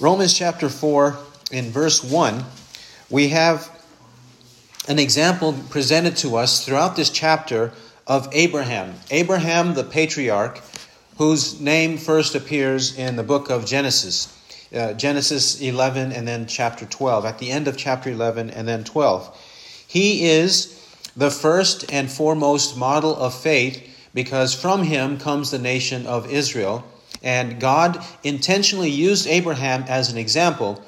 Romans chapter 4, in verse 1, we have an example presented to us throughout this chapter of Abraham. Abraham, the patriarch, whose name first appears in the book of Genesis. Uh, Genesis 11 and then chapter 12, at the end of chapter 11 and then 12. He is the first and foremost model of faith because from him comes the nation of Israel. And God intentionally used Abraham as an example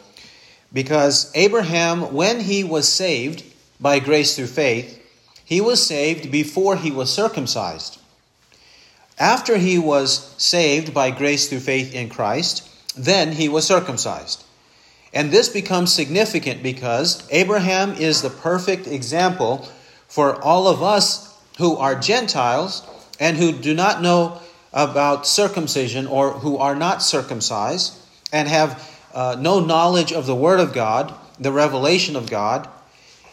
because Abraham, when he was saved by grace through faith, he was saved before he was circumcised. After he was saved by grace through faith in Christ, then he was circumcised. And this becomes significant because Abraham is the perfect example for all of us who are Gentiles and who do not know about circumcision or who are not circumcised and have uh, no knowledge of the Word of God, the revelation of God.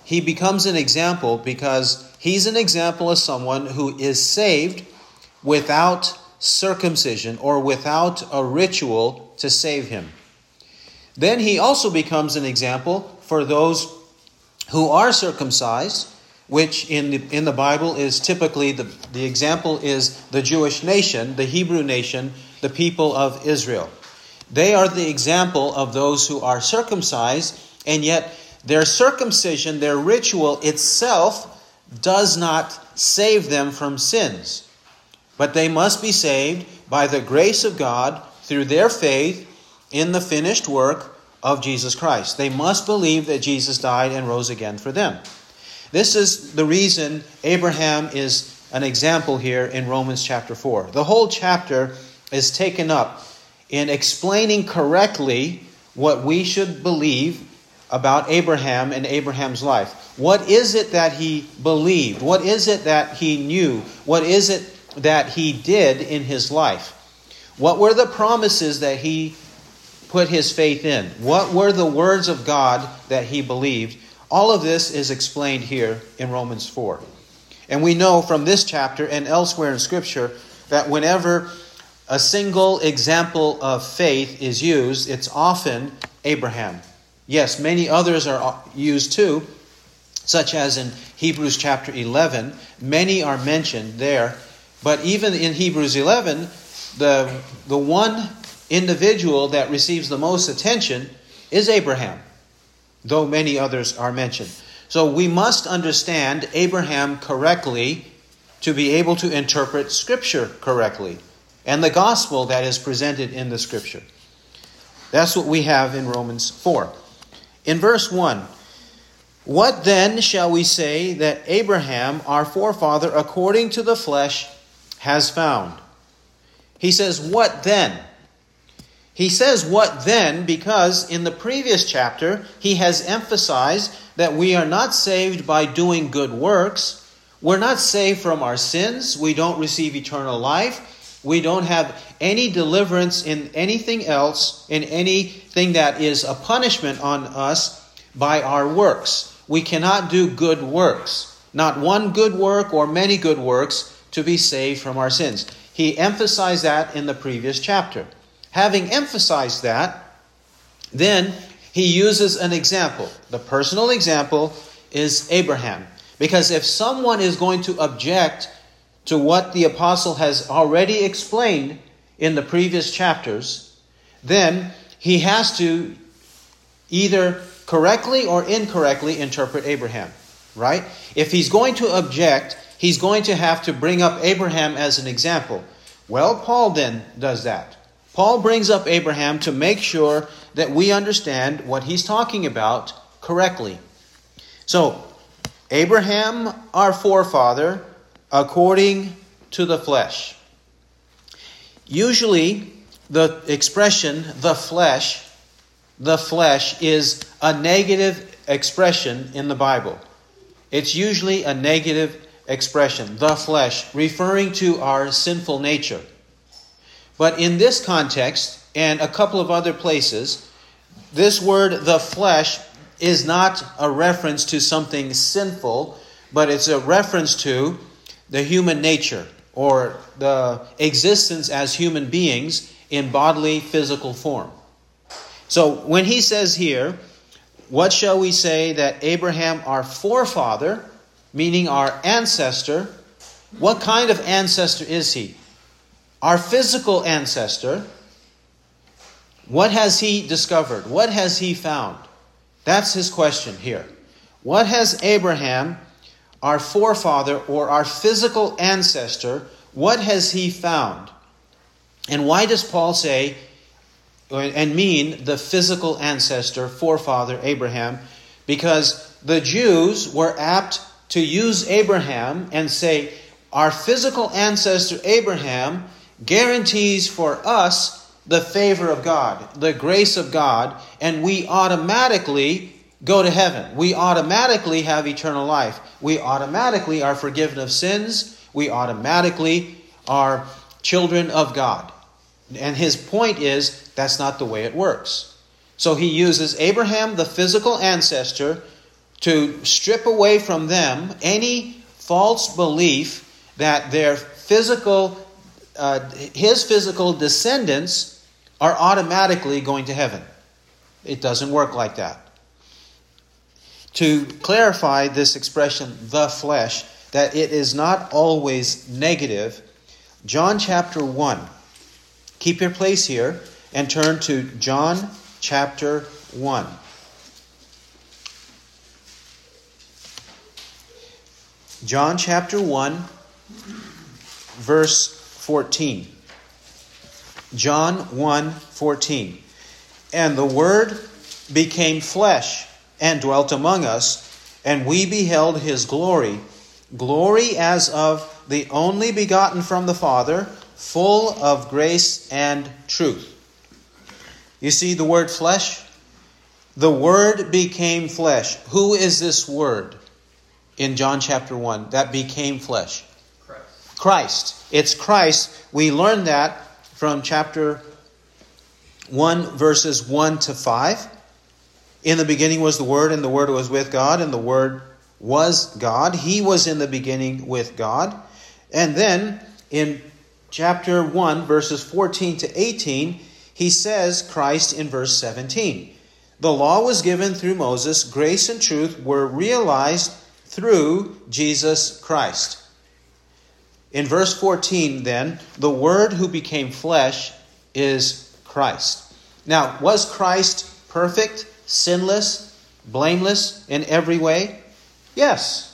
He becomes an example because he's an example of someone who is saved without circumcision or without a ritual to save him. Then he also becomes an example for those who are circumcised, which in the, in the Bible is typically the, the example is the Jewish nation, the Hebrew nation, the people of Israel. They are the example of those who are circumcised, and yet their circumcision, their ritual itself, does not save them from sins. But they must be saved by the grace of God through their faith in the finished work of Jesus Christ. They must believe that Jesus died and rose again for them. This is the reason Abraham is an example here in Romans chapter 4. The whole chapter is taken up in explaining correctly what we should believe about Abraham and Abraham's life. What is it that he believed? What is it that he knew? What is it that he did in his life? What were the promises that he put his faith in? What were the words of God that he believed? All of this is explained here in Romans 4. And we know from this chapter and elsewhere in Scripture that whenever a single example of faith is used, it's often Abraham. Yes, many others are uh, used too, such as in Hebrews chapter 11. Many are mentioned there. But even in Hebrews 11, the, the one individual that receives the most attention is Abraham, though many others are mentioned. So we must understand Abraham correctly to be able to interpret Scripture correctly and the gospel that is presented in the scripture. That's what we have in Romans 4. In verse 1, what then shall we say that Abraham, our forefather, according to the flesh, has found? He says, What then? He says, What then? because in the previous chapter, he has emphasized that we are not saved by doing good works. We're not saved from our sins. We don't receive eternal life. We don't have any deliverance in anything else, in anything that is a punishment on us by our works. We cannot do good works, not one good work or many good works, to be saved from our sins. He emphasized that in the previous chapter. Having emphasized that, then he uses an example. The personal example is Abraham. Because if someone is going to object to what the apostle has already explained in the previous chapters, then he has to either correctly or incorrectly interpret Abraham, right? If he's going to object, he's going to have to bring up Abraham as an example. Well, Paul then does that. Paul brings up Abraham to make sure that we understand what he's talking about correctly. So, Abraham, our forefather, according to the flesh. Usually, the expression the flesh, the flesh, is a negative expression in the Bible. It's usually a negative expression, the flesh, referring to our sinful nature. But in this context, and a couple of other places, this word, the flesh, is not a reference to something sinful, but it's a reference to the human nature or the existence as human beings in bodily physical form. So when he says here, what shall we say that Abraham, our forefather, meaning our ancestor, what kind of ancestor is he? Our physical ancestor. What has he discovered? What has he found? That's his question here. What has Abraham, our forefather or our physical ancestor, what has he found? And why does Paul say and mean the physical ancestor, forefather Abraham? Because the Jews were apt to use Abraham and say, Our physical ancestor Abraham guarantees for us the favor of God, the grace of God, and we automatically go to heaven. We automatically have eternal life. We automatically are forgiven of sins. We automatically are children of God. And his point is that's not the way it works. So he uses Abraham, the physical ancestor, to strip away from them any false belief that their physical, uh, his physical descendants are automatically going to heaven. It doesn't work like that. To clarify this expression, the flesh, that it is not always negative, John chapter 1. Keep your place here and turn to John chapter 1. John chapter 1, verse 14. John 1 14. And the Word became flesh and dwelt among us, and we beheld his glory, glory as of the only begotten from the Father, full of grace and truth. You see the word flesh? The Word became flesh. Who is this Word? in John chapter 1 that became flesh? Christ. It's Christ. We learn that from chapter 1, verses 1 to 5. In the beginning was the Word, and the Word was with God, and the Word was God. He was in the beginning with God. And then in chapter 1, verses 14 to 18, he says Christ in verse 17. The law was given through Moses, grace and truth were realized through Jesus Christ. In verse 14, then, the Word who became flesh is Christ. Now, was Christ perfect, sinless, blameless in every way? Yes.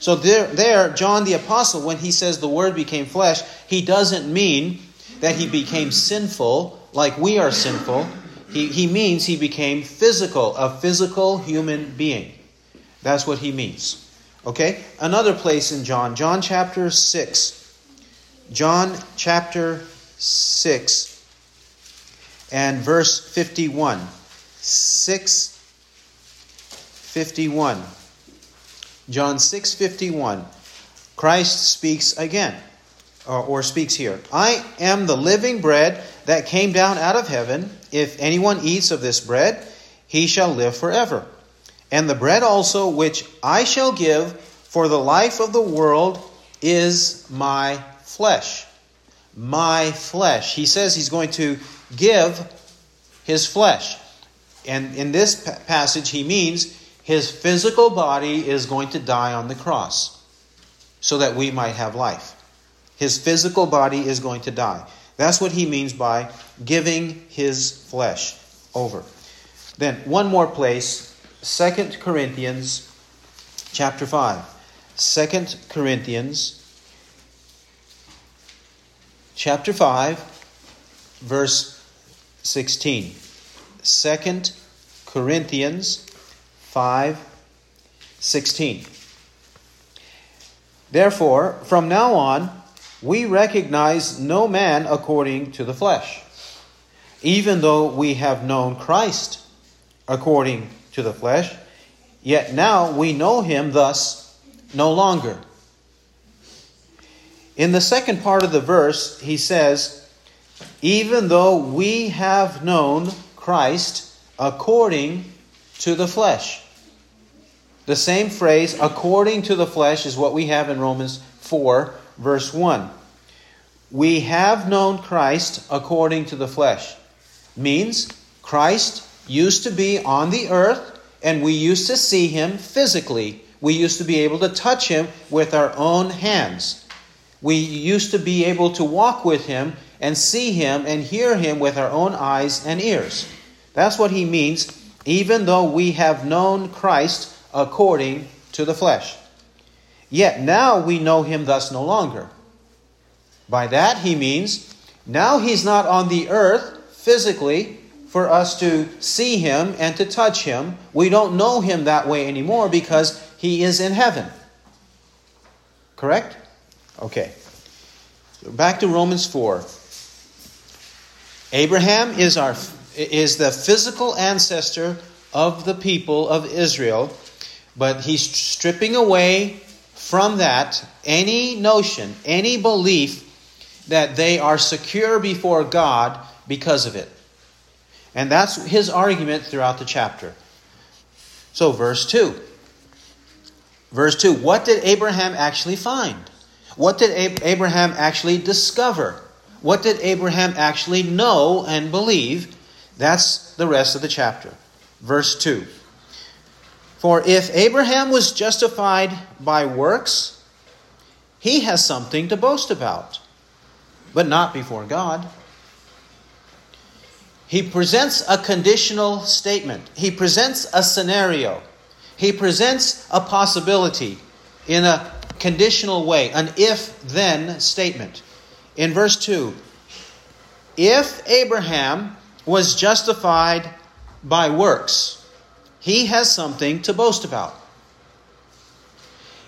So there, there, John the Apostle, when he says the Word became flesh, he doesn't mean that he became sinful like we are sinful. He, he means he became physical, a physical human being. That's what he means. Okay? Another place in John, John chapter 6. John chapter 6 and verse 51. 6 51. John 6 51. Christ speaks again, or, or speaks here. I am the living bread that came down out of heaven. If anyone eats of this bread, he shall live forever and the bread also which I shall give for the life of the world is my flesh. My flesh. He says he's going to give his flesh. And in this passage, he means his physical body is going to die on the cross so that we might have life. His physical body is going to die. That's what he means by giving his flesh over. Then, one more place Second Corinthians chapter 5. 2 Corinthians chapter 5 verse 16. 2 Corinthians 5 16. Therefore, from now on, we recognize no man according to the flesh, even though we have known Christ according to the flesh, yet now we know him thus no longer. In the second part of the verse, he says, Even though we have known Christ according to the flesh. The same phrase, according to the flesh, is what we have in Romans 4, verse 1. We have known Christ according to the flesh. Means Christ used to be on the earth, and we used to see him physically. We used to be able to touch him with our own hands. We used to be able to walk with him and see him and hear him with our own eyes and ears. That's what he means, even though we have known Christ according to the flesh. Yet now we know him thus no longer. By that he means now he's not on the earth physically for us to see him and to touch him. We don't know him that way anymore because he is in heaven. Correct? Okay. Back to Romans 4. Abraham is our is the physical ancestor of the people of Israel, but he's stripping away from that any notion, any belief that they are secure before God because of it. And that's his argument throughout the chapter. So, verse 2. Verse 2 What did Abraham actually find? What did Abraham actually discover? What did Abraham actually know and believe? That's the rest of the chapter. Verse 2. For if Abraham was justified by works, he has something to boast about, but not before God. He presents a conditional statement, he presents a scenario, he presents a possibility in a conditional way, an if then statement. In verse 2, if Abraham was justified by works, he has something to boast about.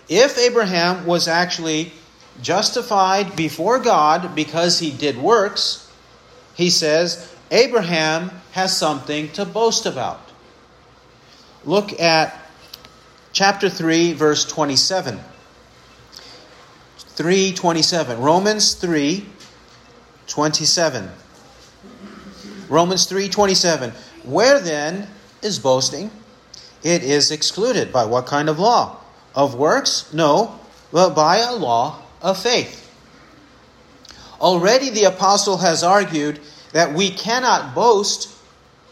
If Abraham was actually justified before God because he did works, he says Abraham has something to boast about. Look at chapter 3 verse 27. 3:27. Romans 3:27. Romans 3:27. Where then is boasting? It is excluded by what kind of law? Of works? No, but by a law of faith. Already the apostle has argued that we cannot boast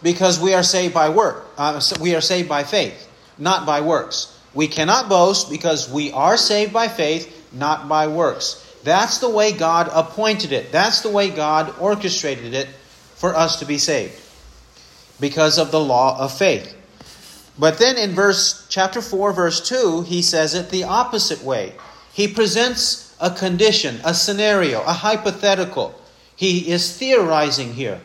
because we are saved by work. Uh, we are saved by faith, not by works. We cannot boast because we are saved by faith, not by works. That's the way God appointed it. That's the way God orchestrated it for us to be saved because of the law of faith. But then in verse chapter 4 verse 2, he says it the opposite way. He presents a condition, a scenario, a hypothetical. He is theorizing here.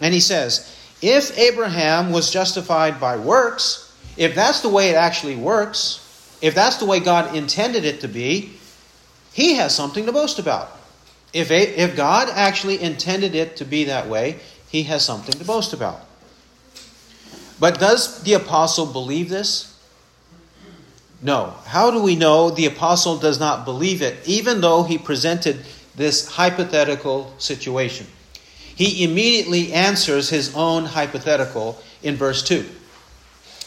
And he says, if Abraham was justified by works, if that's the way it actually works, if that's the way God intended it to be, he has something to boast about. If, if God actually intended it to be that way, he has something to boast about. But does the apostle believe this? No. How do we know the apostle does not believe it, even though he presented this hypothetical situation? He immediately answers his own hypothetical in verse 2.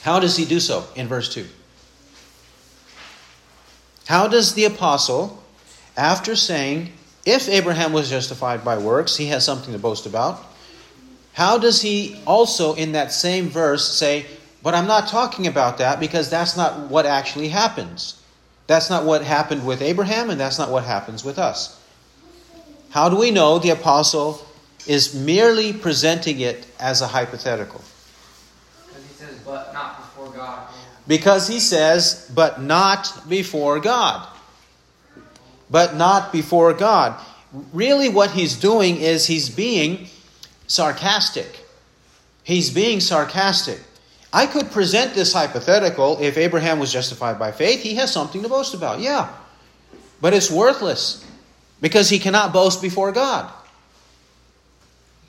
How does he do so in verse 2? How does the apostle after saying, if Abraham was justified by works, he has something to boast about, how does he also in that same verse say, but I'm not talking about that because that's not what actually happens? That's not what happened with Abraham, and that's not what happens with us. How do we know the apostle is merely presenting it as a hypothetical? Because he says, but not before God. Because he says, but not before God but not before God. Really, what he's doing is he's being sarcastic. He's being sarcastic. I could present this hypothetical if Abraham was justified by faith, he has something to boast about. Yeah. But it's worthless because he cannot boast before God.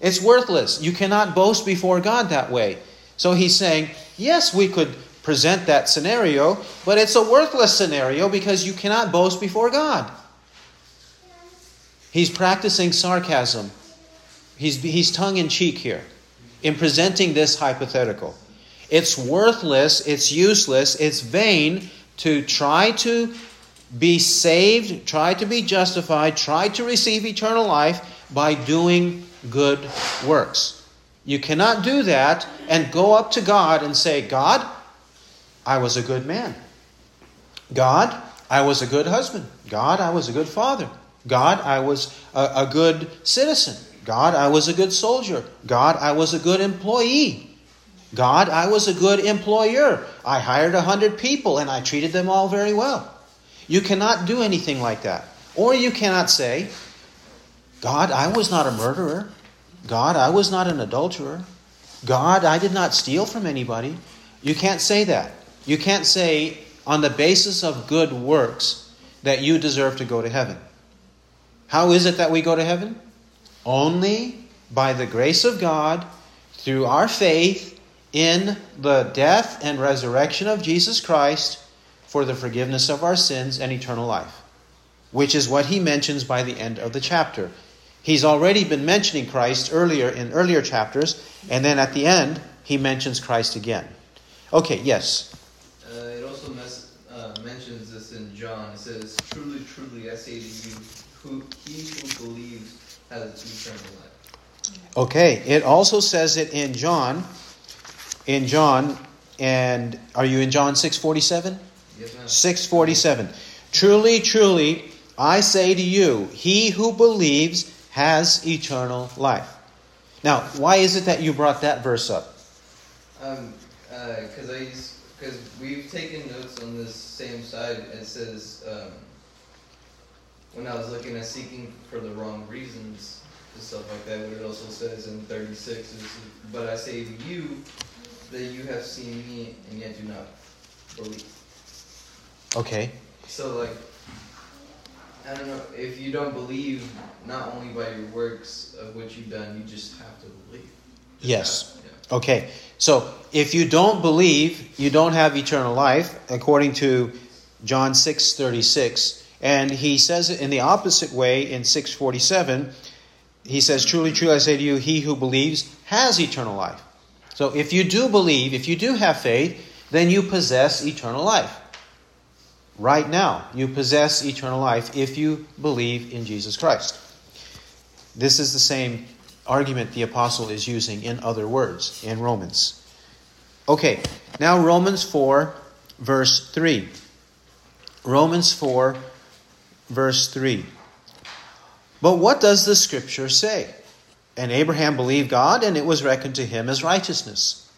It's worthless. You cannot boast before God that way. So he's saying, yes, we could present that scenario, but it's a worthless scenario because you cannot boast before God. He's practicing sarcasm. He's, he's tongue in cheek here in presenting this hypothetical. It's worthless, it's useless, it's vain to try to be saved, try to be justified, try to receive eternal life by doing good works. You cannot do that and go up to God and say, God, I was a good man. God, I was a good husband. God, I was a good father. God, I was a, a good citizen. God, I was a good soldier. God, I was a good employee. God, I was a good employer. I hired a hundred people and I treated them all very well. You cannot do anything like that. Or you cannot say, God, I was not a murderer. God, I was not an adulterer. God, I did not steal from anybody. You can't say that. You can't say, on the basis of good works, that you deserve to go to heaven. How is it that we go to heaven? Only by the grace of God, through our faith in the death and resurrection of Jesus Christ for the forgiveness of our sins and eternal life, which is what he mentions by the end of the chapter. He's already been mentioning Christ earlier in earlier chapters, and then at the end, he mentions Christ again. Okay, yes. Uh, it also mes- uh, mentions this in John. It says, Truly, truly, I say to you, who, he who believes has eternal life. Okay, it also says it in John. In John, and are you in John 647? Yes, 647. Truly, truly, I say to you, he who believes has eternal life. Now, why is it that you brought that verse up? Um, because I because we've taken notes on this same side. It says um, when I was looking at seeking for the wrong reasons and stuff like that. But it also says in thirty six is, but I say to you that you have seen me and yet do not believe. Okay. So like. I don't know if you don't believe not only by your works of what you've done, you just have to believe. Just Yes. have- yeah. Okay. So, if you don't believe, you don't have eternal life, according to John 6:36, and he says it in the opposite way in 647. He says, "Truly, truly I say to you, he who believes has eternal life." So, if you do believe, if you do have faith, then you possess eternal life. Right now, you possess eternal life if you believe in Jesus Christ. This is the same argument the apostle is using in other words in Romans. Okay, now Romans 4, verse 3. Romans 4, verse 3. But what does the scripture say? And Abraham believed God, and it was reckoned to him as righteousness.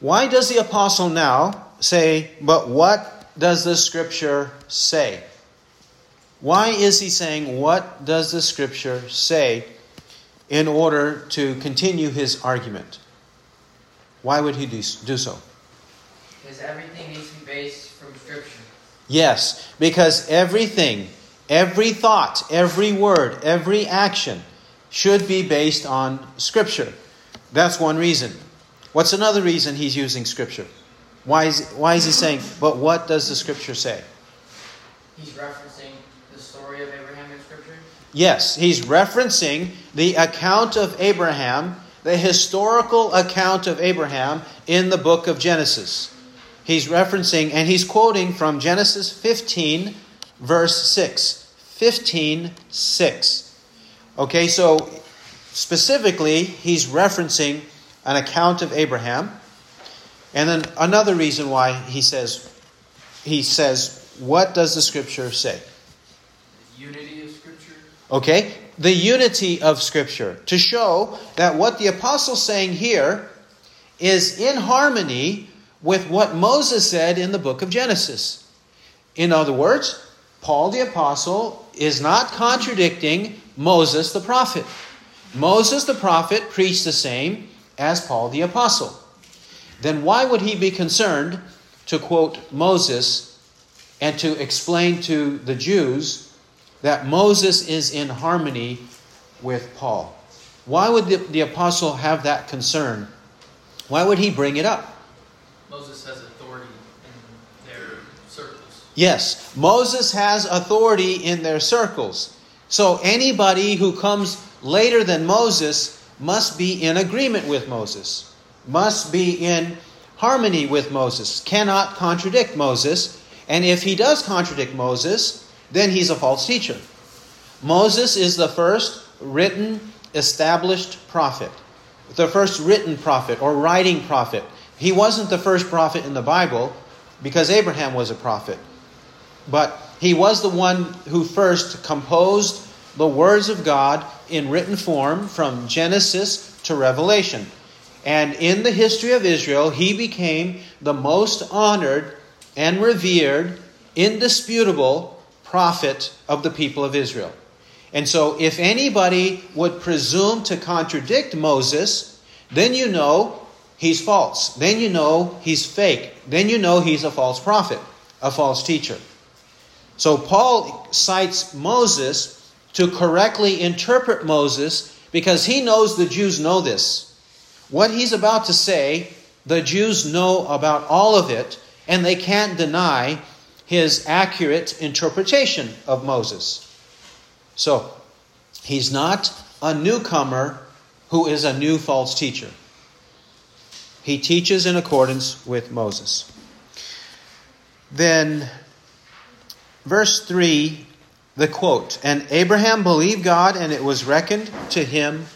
Why does the apostle now say, But what does the scripture say? Why is he saying, What does the scripture say? in order to continue his argument. Why would he do do so? Because everything needs to be based from Scripture. Yes, because everything, every thought, every word, every action should be based on Scripture. That's one reason. What's another reason he's using Scripture? Why is, why is he saying, but what does the Scripture say? He's referencing the story of Abraham in Scripture. Yes, he's referencing the account of Abraham, the historical account of Abraham in the book of Genesis. He's referencing, and he's quoting from Genesis 15, verse 6. 15, 6. Okay, so specifically, he's referencing an account of Abraham. And then another reason why he says, he says, what does the scripture say? The unity of Scripture. Okay? The unity of Scripture. To show that what the apostle's saying here is in harmony with what Moses said in the book of Genesis. In other words, Paul the apostle is not contradicting Moses the prophet. Moses the prophet preached the same as Paul the apostle. Then why would he be concerned to quote Moses and to explain to the Jews that Moses is in harmony with Paul. Why would the, the apostle have that concern? Why would he bring it up? Moses has authority in their circles. Yes, Moses has authority in their circles. So anybody who comes later than Moses must be in agreement with Moses, must be in harmony with Moses, cannot contradict Moses. And if he does contradict Moses, then he's a false teacher. Moses is the first written, established prophet. the first written prophet or writing prophet. He wasn't the first prophet in the Bible because Abraham was a prophet. But he was the one who first composed the words of God in written form from Genesis to Revelation. And in the history of Israel, he became the most honored and revered, indisputable prophet of the people of Israel. And so, if anybody would presume to contradict Moses, then you know he's false. Then you know he's fake. Then you know he's a false prophet, a false teacher. So, Paul cites Moses to correctly interpret Moses because he knows the Jews know this. What he's about to say, the Jews know about all of it, and they can't deny his accurate interpretation of Moses. So, he's not a newcomer who is a new false teacher. He teaches in accordance with Moses. Then, verse 3, the quote And Abraham believed God, and it was reckoned to him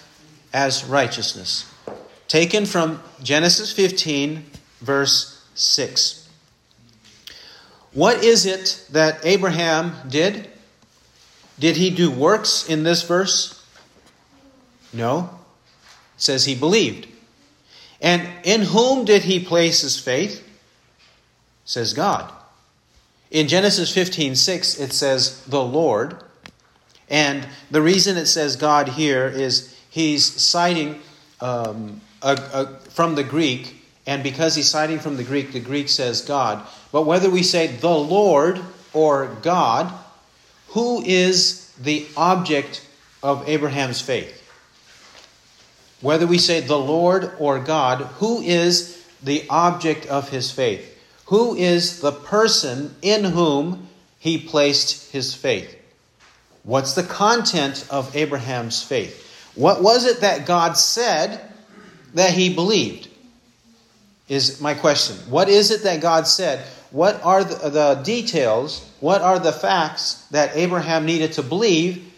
as righteousness. Taken from Genesis 15, verse 6. What is it that Abraham did? Did he do works in this verse? No. It says he believed. And in whom did he place his faith? It says God. In Genesis 15 6, it says the Lord. And the reason it says God here is he's citing um, a, a, from the Greek, and because he's citing from the Greek, the Greek says God. But whether we say the Lord or God, who is the object of Abraham's faith? Whether we say the Lord or God, who is the object of his faith? Who is the person in whom he placed his faith? What's the content of Abraham's faith? What was it that God said that he believed? Is my question. What is it that God said? What are the, the details? What are the facts that Abraham needed to believe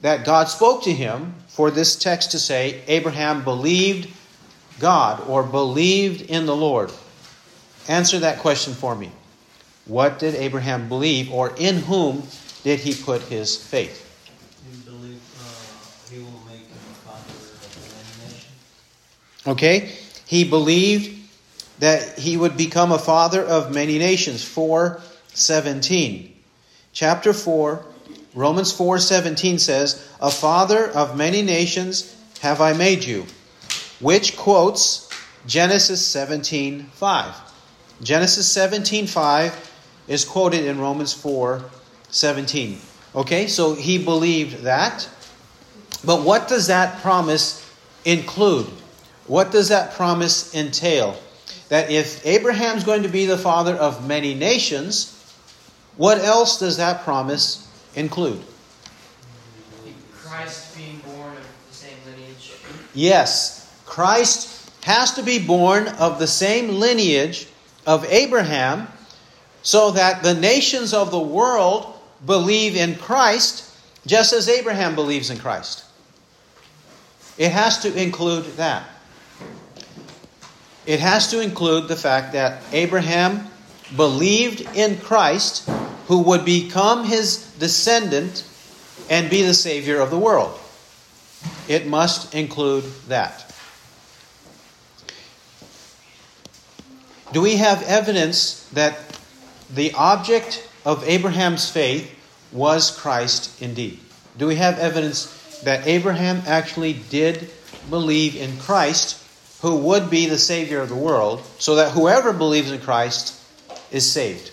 that God spoke to him for this text to say Abraham believed God or believed in the Lord? Answer that question for me. What did Abraham believe, or in whom did he put his faith? He believed uh, he will make him a father of many nations. Okay? He believed that he would become a father of many nations. 417. Chapter 4, Romans 4:17 says, "A father of many nations have I made you," which quotes Genesis 17:5. Genesis 17:5 is quoted in Romans 4:17. Okay? So he believed that. But what does that promise include? What does that promise entail? That if Abraham's going to be the father of many nations, what else does that promise include? Christ being born of the same lineage. Yes, Christ has to be born of the same lineage of Abraham so that the nations of the world believe in Christ just as Abraham believes in Christ. It has to include that. It has to include the fact that Abraham believed in Christ, who would become his descendant and be the Savior of the world. It must include that. Do we have evidence that the object of Abraham's faith was Christ indeed? Do we have evidence that Abraham actually did believe in Christ, who would be the Savior of the world, so that whoever believes in Christ is saved?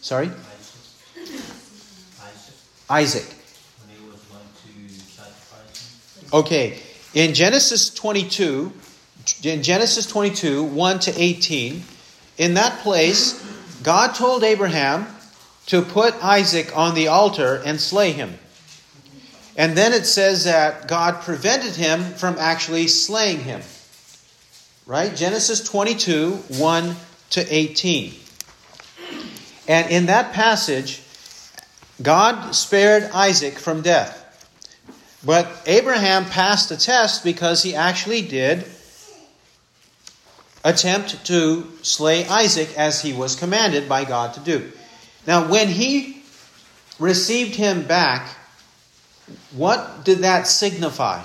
Sorry? Isaac, Isaac, Isaac. when he was going to sacrifice him. Okay, in Genesis 22, in Genesis 22, 1 to 18, in that place, God told Abraham to put Isaac on the altar and slay him. And then it says that God prevented him from actually slaying him. Right? Genesis 22, 1 to 18. And in that passage, God spared Isaac from death. But Abraham passed the test because he actually did attempt to slay Isaac as he was commanded by God to do. Now, when he received him back, what did that signify?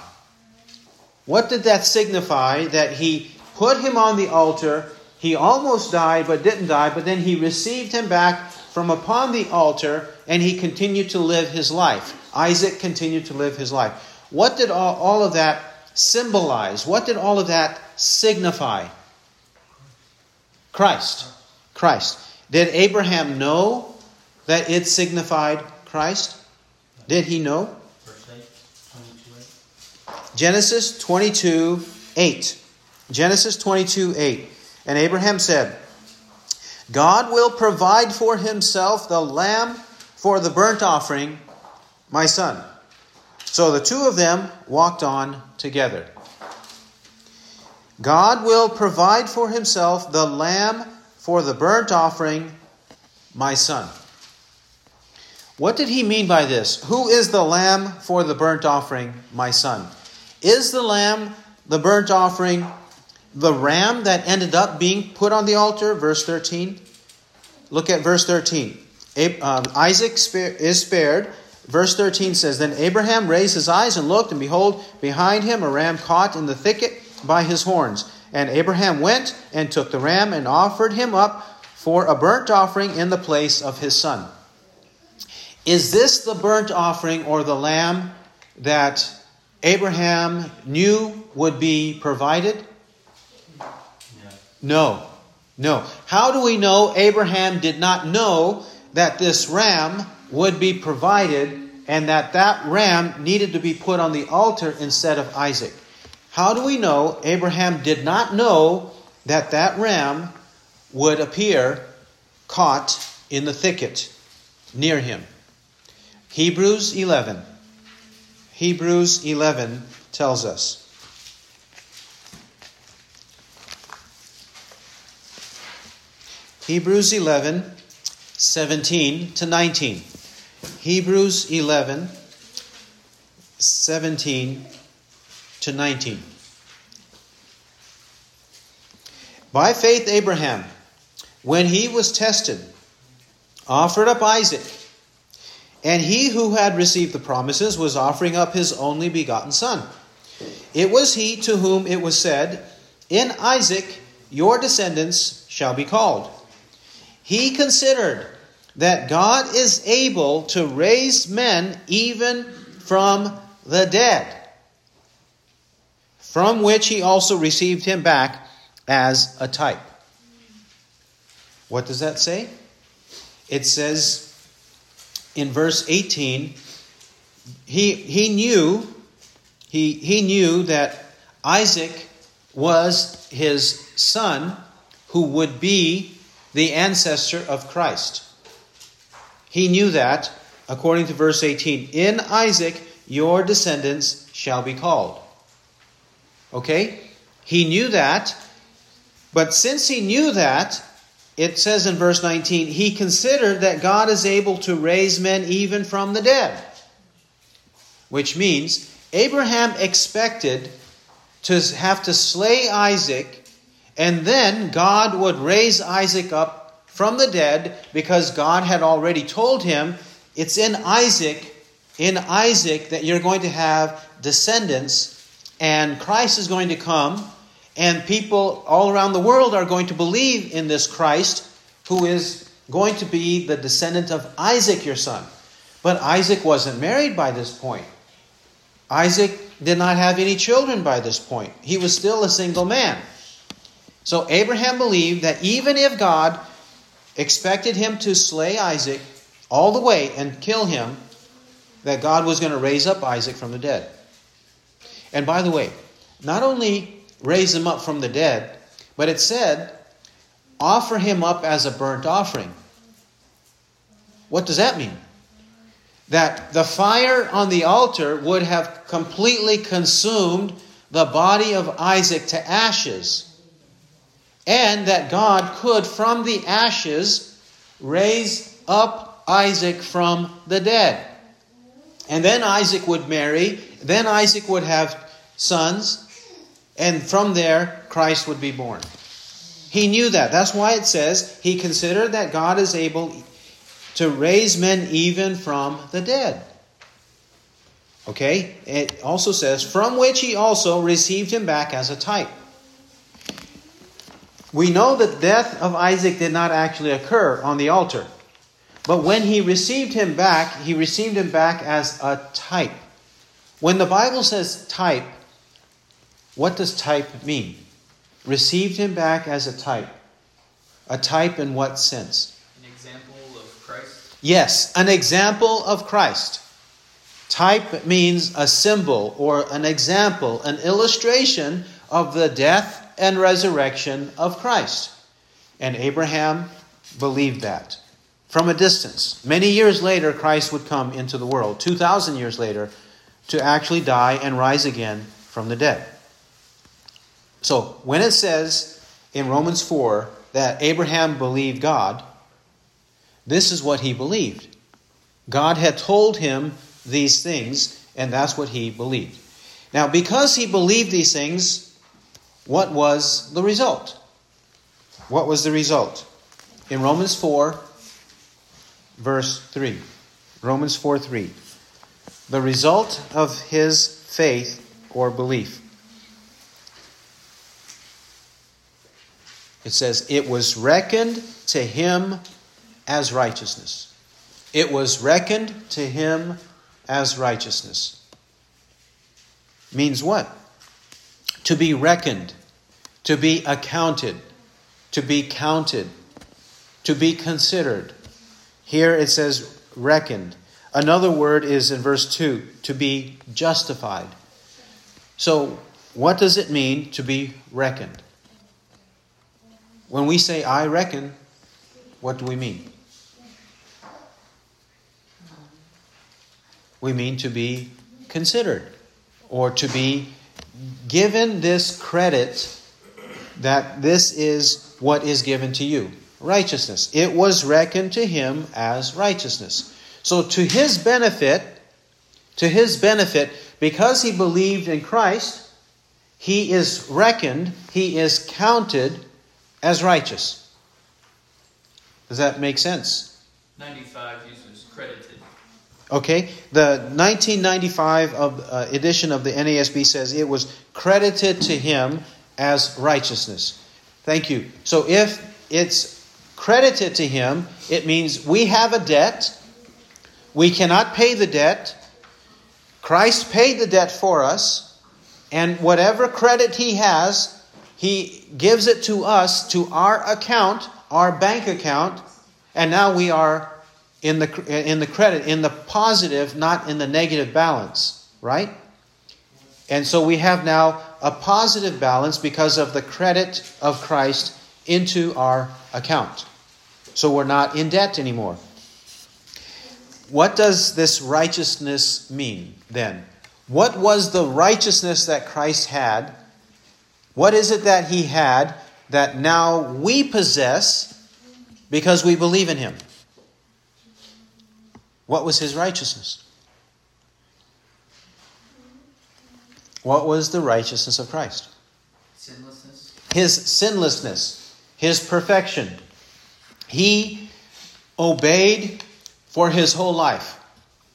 What did that signify that he put him on the altar? He almost died but didn't die, but then he received him back from upon the altar and he continued to live his life. Isaac continued to live his life. What did all, all of that symbolize? What did all of that signify? Christ. Christ. Did Abraham know that it signified Christ? Did he know? Verse 8, 22 8. Genesis 22 8. Genesis 22 8. And Abraham said, God will provide for himself the lamb for the burnt offering, my son. So the two of them walked on together. God will provide for himself the lamb for the burnt offering, my son. What did he mean by this? Who is the lamb for the burnt offering, my son? Is the lamb the burnt offering the ram that ended up being put on the altar? Verse 13. Look at verse 13. Um, Isaac is spared. Verse 13 says Then Abraham raised his eyes and looked, and behold, behind him a ram caught in the thicket by his horns. And Abraham went and took the ram and offered him up for a burnt offering in the place of his son. Is this the burnt offering or the lamb that Abraham knew would be provided? No. No. How do we know Abraham did not know that this ram would be provided and that that ram needed to be put on the altar instead of Isaac? How do we know Abraham did not know that that ram would appear caught in the thicket near him? Hebrews 11. Hebrews 11 tells us. Hebrews 11, 17 to 19. Hebrews 11, 17 to 19. By faith, Abraham, when he was tested, offered up Isaac. And he who had received the promises was offering up his only begotten son. It was he to whom it was said, In Isaac your descendants shall be called. He considered that God is able to raise men even from the dead, from which he also received him back as a type. What does that say? It says in verse 18, he, he knew he, he knew that Isaac was his son who would be the ancestor of Christ. He knew that, according to verse 18, in Isaac your descendants shall be called. Okay? He knew that, but since he knew that, it says in verse 19, he considered that God is able to raise men even from the dead. Which means Abraham expected to have to slay Isaac and then God would raise Isaac up from the dead because God had already told him it's in Isaac, in Isaac that you're going to have descendants and Christ is going to come and people all around the world are going to believe in this Christ who is going to be the descendant of Isaac your son. But Isaac wasn't married by this point. Isaac did not have any children by this point. He was still a single man. So Abraham believed that even if God expected him to slay Isaac all the way and kill him, that God was going to raise up Isaac from the dead. And by the way, not only raise him up from the dead, but it said, offer him up as a burnt offering. What does that mean? That the fire on the altar would have completely consumed the body of Isaac to ashes and that God could, from the ashes, raise up Isaac from the dead. And then Isaac would marry then Isaac would have sons, and from there, Christ would be born. He knew that. That's why it says he considered that God is able to raise men even from the dead. Okay? It also says, from which he also received him back as a type. We know that death of Isaac did not actually occur on the altar. But when he received him back, he received him back as a type. When the Bible says type, what does type mean? Received him back as a type. A type in what sense? An example of Christ. Yes, an example of Christ. Type means a symbol or an example, an illustration of the death and resurrection of Christ. And Abraham believed that from a distance. Many years later, Christ would come into the world, 2,000 years later, to actually die and rise again from the dead. So, when it says in Romans 4 that Abraham believed God, this is what he believed. God had told him these things, and that's what he believed. Now, because he believed these things, what was the result? What was the result? In Romans 4, verse 3. Romans 4 3. The result of his faith or belief. It says, It was reckoned to him as righteousness. It was reckoned to him as righteousness. Means what? To be reckoned, to be accounted, to be counted, to be considered. Here it says reckoned. Another word is in verse 2 to be justified. So, what does it mean to be reckoned? When we say, I reckon, what do we mean? We mean to be considered or to be given this credit that this is what is given to you righteousness. It was reckoned to him as righteousness. So, to his benefit, to his benefit, because he believed in Christ, he is reckoned, he is counted as righteous. Does that make sense? 95 uses credited. Okay, the 1995 of, uh, edition of the NASB says it was credited to him as righteousness. Thank you. So if it's credited to him, it means we have a debt. We cannot pay the debt. Christ paid the debt for us, and whatever credit he has, he gives it to us to our account, our bank account, and now we are in the in the credit, in the positive, not in the negative balance, right? And so we have now a positive balance because of the credit of Christ into our account. So we're not in debt anymore. What does this righteousness mean then? What was the righteousness that Christ had? What is it that he had that now we possess because we believe in him? What was his righteousness? What was the righteousness of Christ? Sinlessness. His sinlessness, his perfection. He obeyed for his whole life.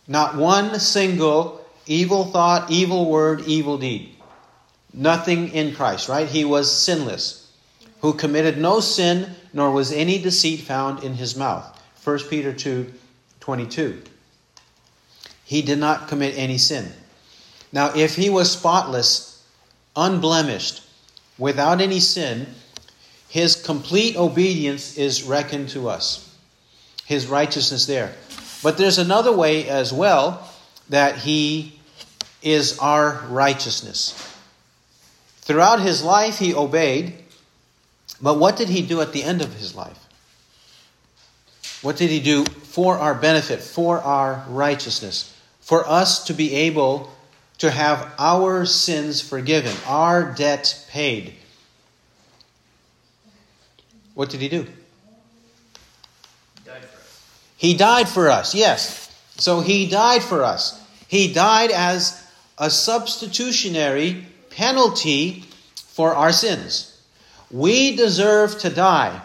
Not one single evil thought, evil word, evil deed. Nothing in Christ, right? He was sinless, who committed no sin, nor was any deceit found in his mouth. 1 Peter 2 22. He did not commit any sin. Now, if he was spotless, unblemished, without any sin, his complete obedience is reckoned to us. His righteousness there. But there's another way as well that he is our righteousness. Throughout his life, he obeyed, but what did he do at the end of his life? What did he do for our benefit, for our righteousness, for us to be able to have our sins forgiven, our debt paid? What did he do? He died for us. He died for us, yes. So he died for us. He died as a substitutionary penalty for our sins. We deserve to die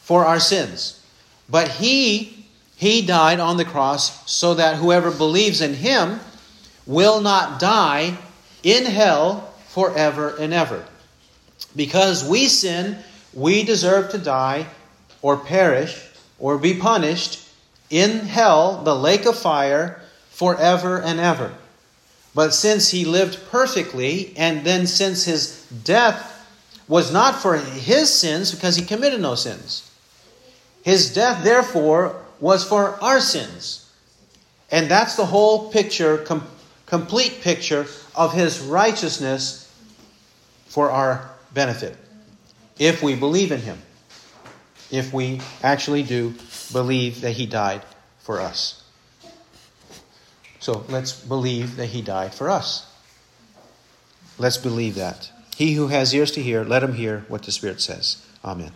for our sins. But he he died on the cross so that whoever believes in him will not die in hell forever and ever. Because we sin, we deserve to die or perish or be punished in hell, the lake of fire, forever and ever. But since he lived perfectly, and then since his death was not for his sins, because he committed no sins, his death, therefore, was for our sins. And that's the whole picture, com- complete picture of his righteousness for our benefit. If we believe in him. If we actually do believe that he died for us. So let's believe that he died for us. Let's believe that. He who has ears to hear, let him hear what the Spirit says. Amen.